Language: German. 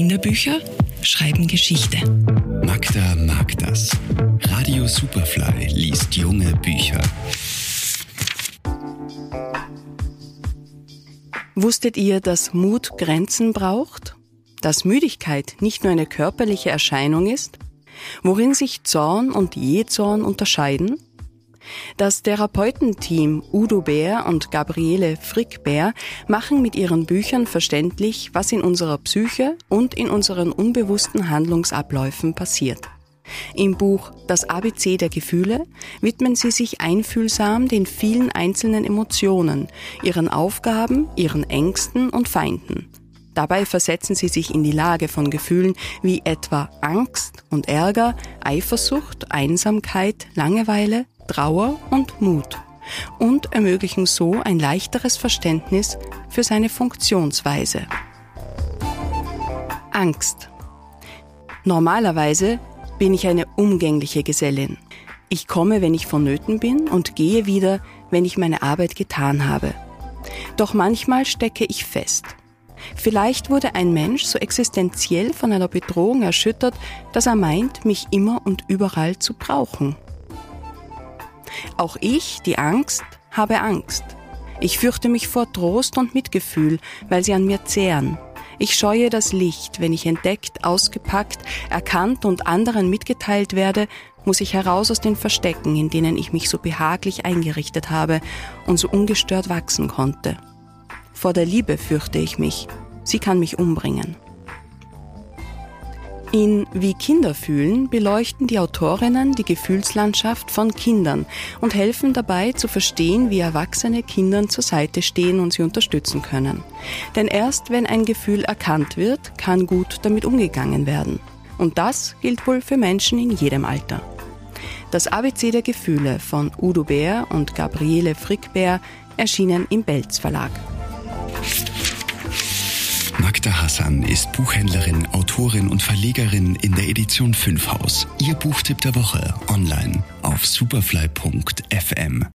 Kinderbücher schreiben Geschichte. Magda mag das. Radio Superfly liest junge Bücher. Wusstet ihr, dass Mut Grenzen braucht? Dass Müdigkeit nicht nur eine körperliche Erscheinung ist? Worin sich Zorn und Jezorn unterscheiden? Das Therapeutenteam Udo Bär und Gabriele Frick-Bär machen mit ihren Büchern verständlich, was in unserer Psyche und in unseren unbewussten Handlungsabläufen passiert. Im Buch Das ABC der Gefühle widmen sie sich einfühlsam den vielen einzelnen Emotionen, ihren Aufgaben, ihren Ängsten und Feinden. Dabei versetzen sie sich in die Lage von Gefühlen wie etwa Angst und Ärger, Eifersucht, Einsamkeit, Langeweile, Trauer und Mut und ermöglichen so ein leichteres Verständnis für seine Funktionsweise. Angst. Normalerweise bin ich eine umgängliche Gesellin. Ich komme, wenn ich vonnöten bin und gehe wieder, wenn ich meine Arbeit getan habe. Doch manchmal stecke ich fest. Vielleicht wurde ein Mensch so existenziell von einer Bedrohung erschüttert, dass er meint, mich immer und überall zu brauchen. Auch ich, die Angst, habe Angst. Ich fürchte mich vor Trost und Mitgefühl, weil sie an mir zehren. Ich scheue das Licht, wenn ich entdeckt, ausgepackt, erkannt und anderen mitgeteilt werde, muss ich heraus aus den Verstecken, in denen ich mich so behaglich eingerichtet habe und so ungestört wachsen konnte. Vor der Liebe fürchte ich mich. Sie kann mich umbringen. In Wie Kinder fühlen beleuchten die Autorinnen die Gefühlslandschaft von Kindern und helfen dabei zu verstehen, wie Erwachsene Kindern zur Seite stehen und sie unterstützen können. Denn erst wenn ein Gefühl erkannt wird, kann gut damit umgegangen werden. Und das gilt wohl für Menschen in jedem Alter. Das ABC der Gefühle von Udo Bär und Gabriele Frickbär erschienen im Belz Verlag. Magda Hassan ist Buchhändlerin, Autorin und Verlegerin in der Edition 5 Haus. Ihr Buchtipp der Woche online auf superfly.fm.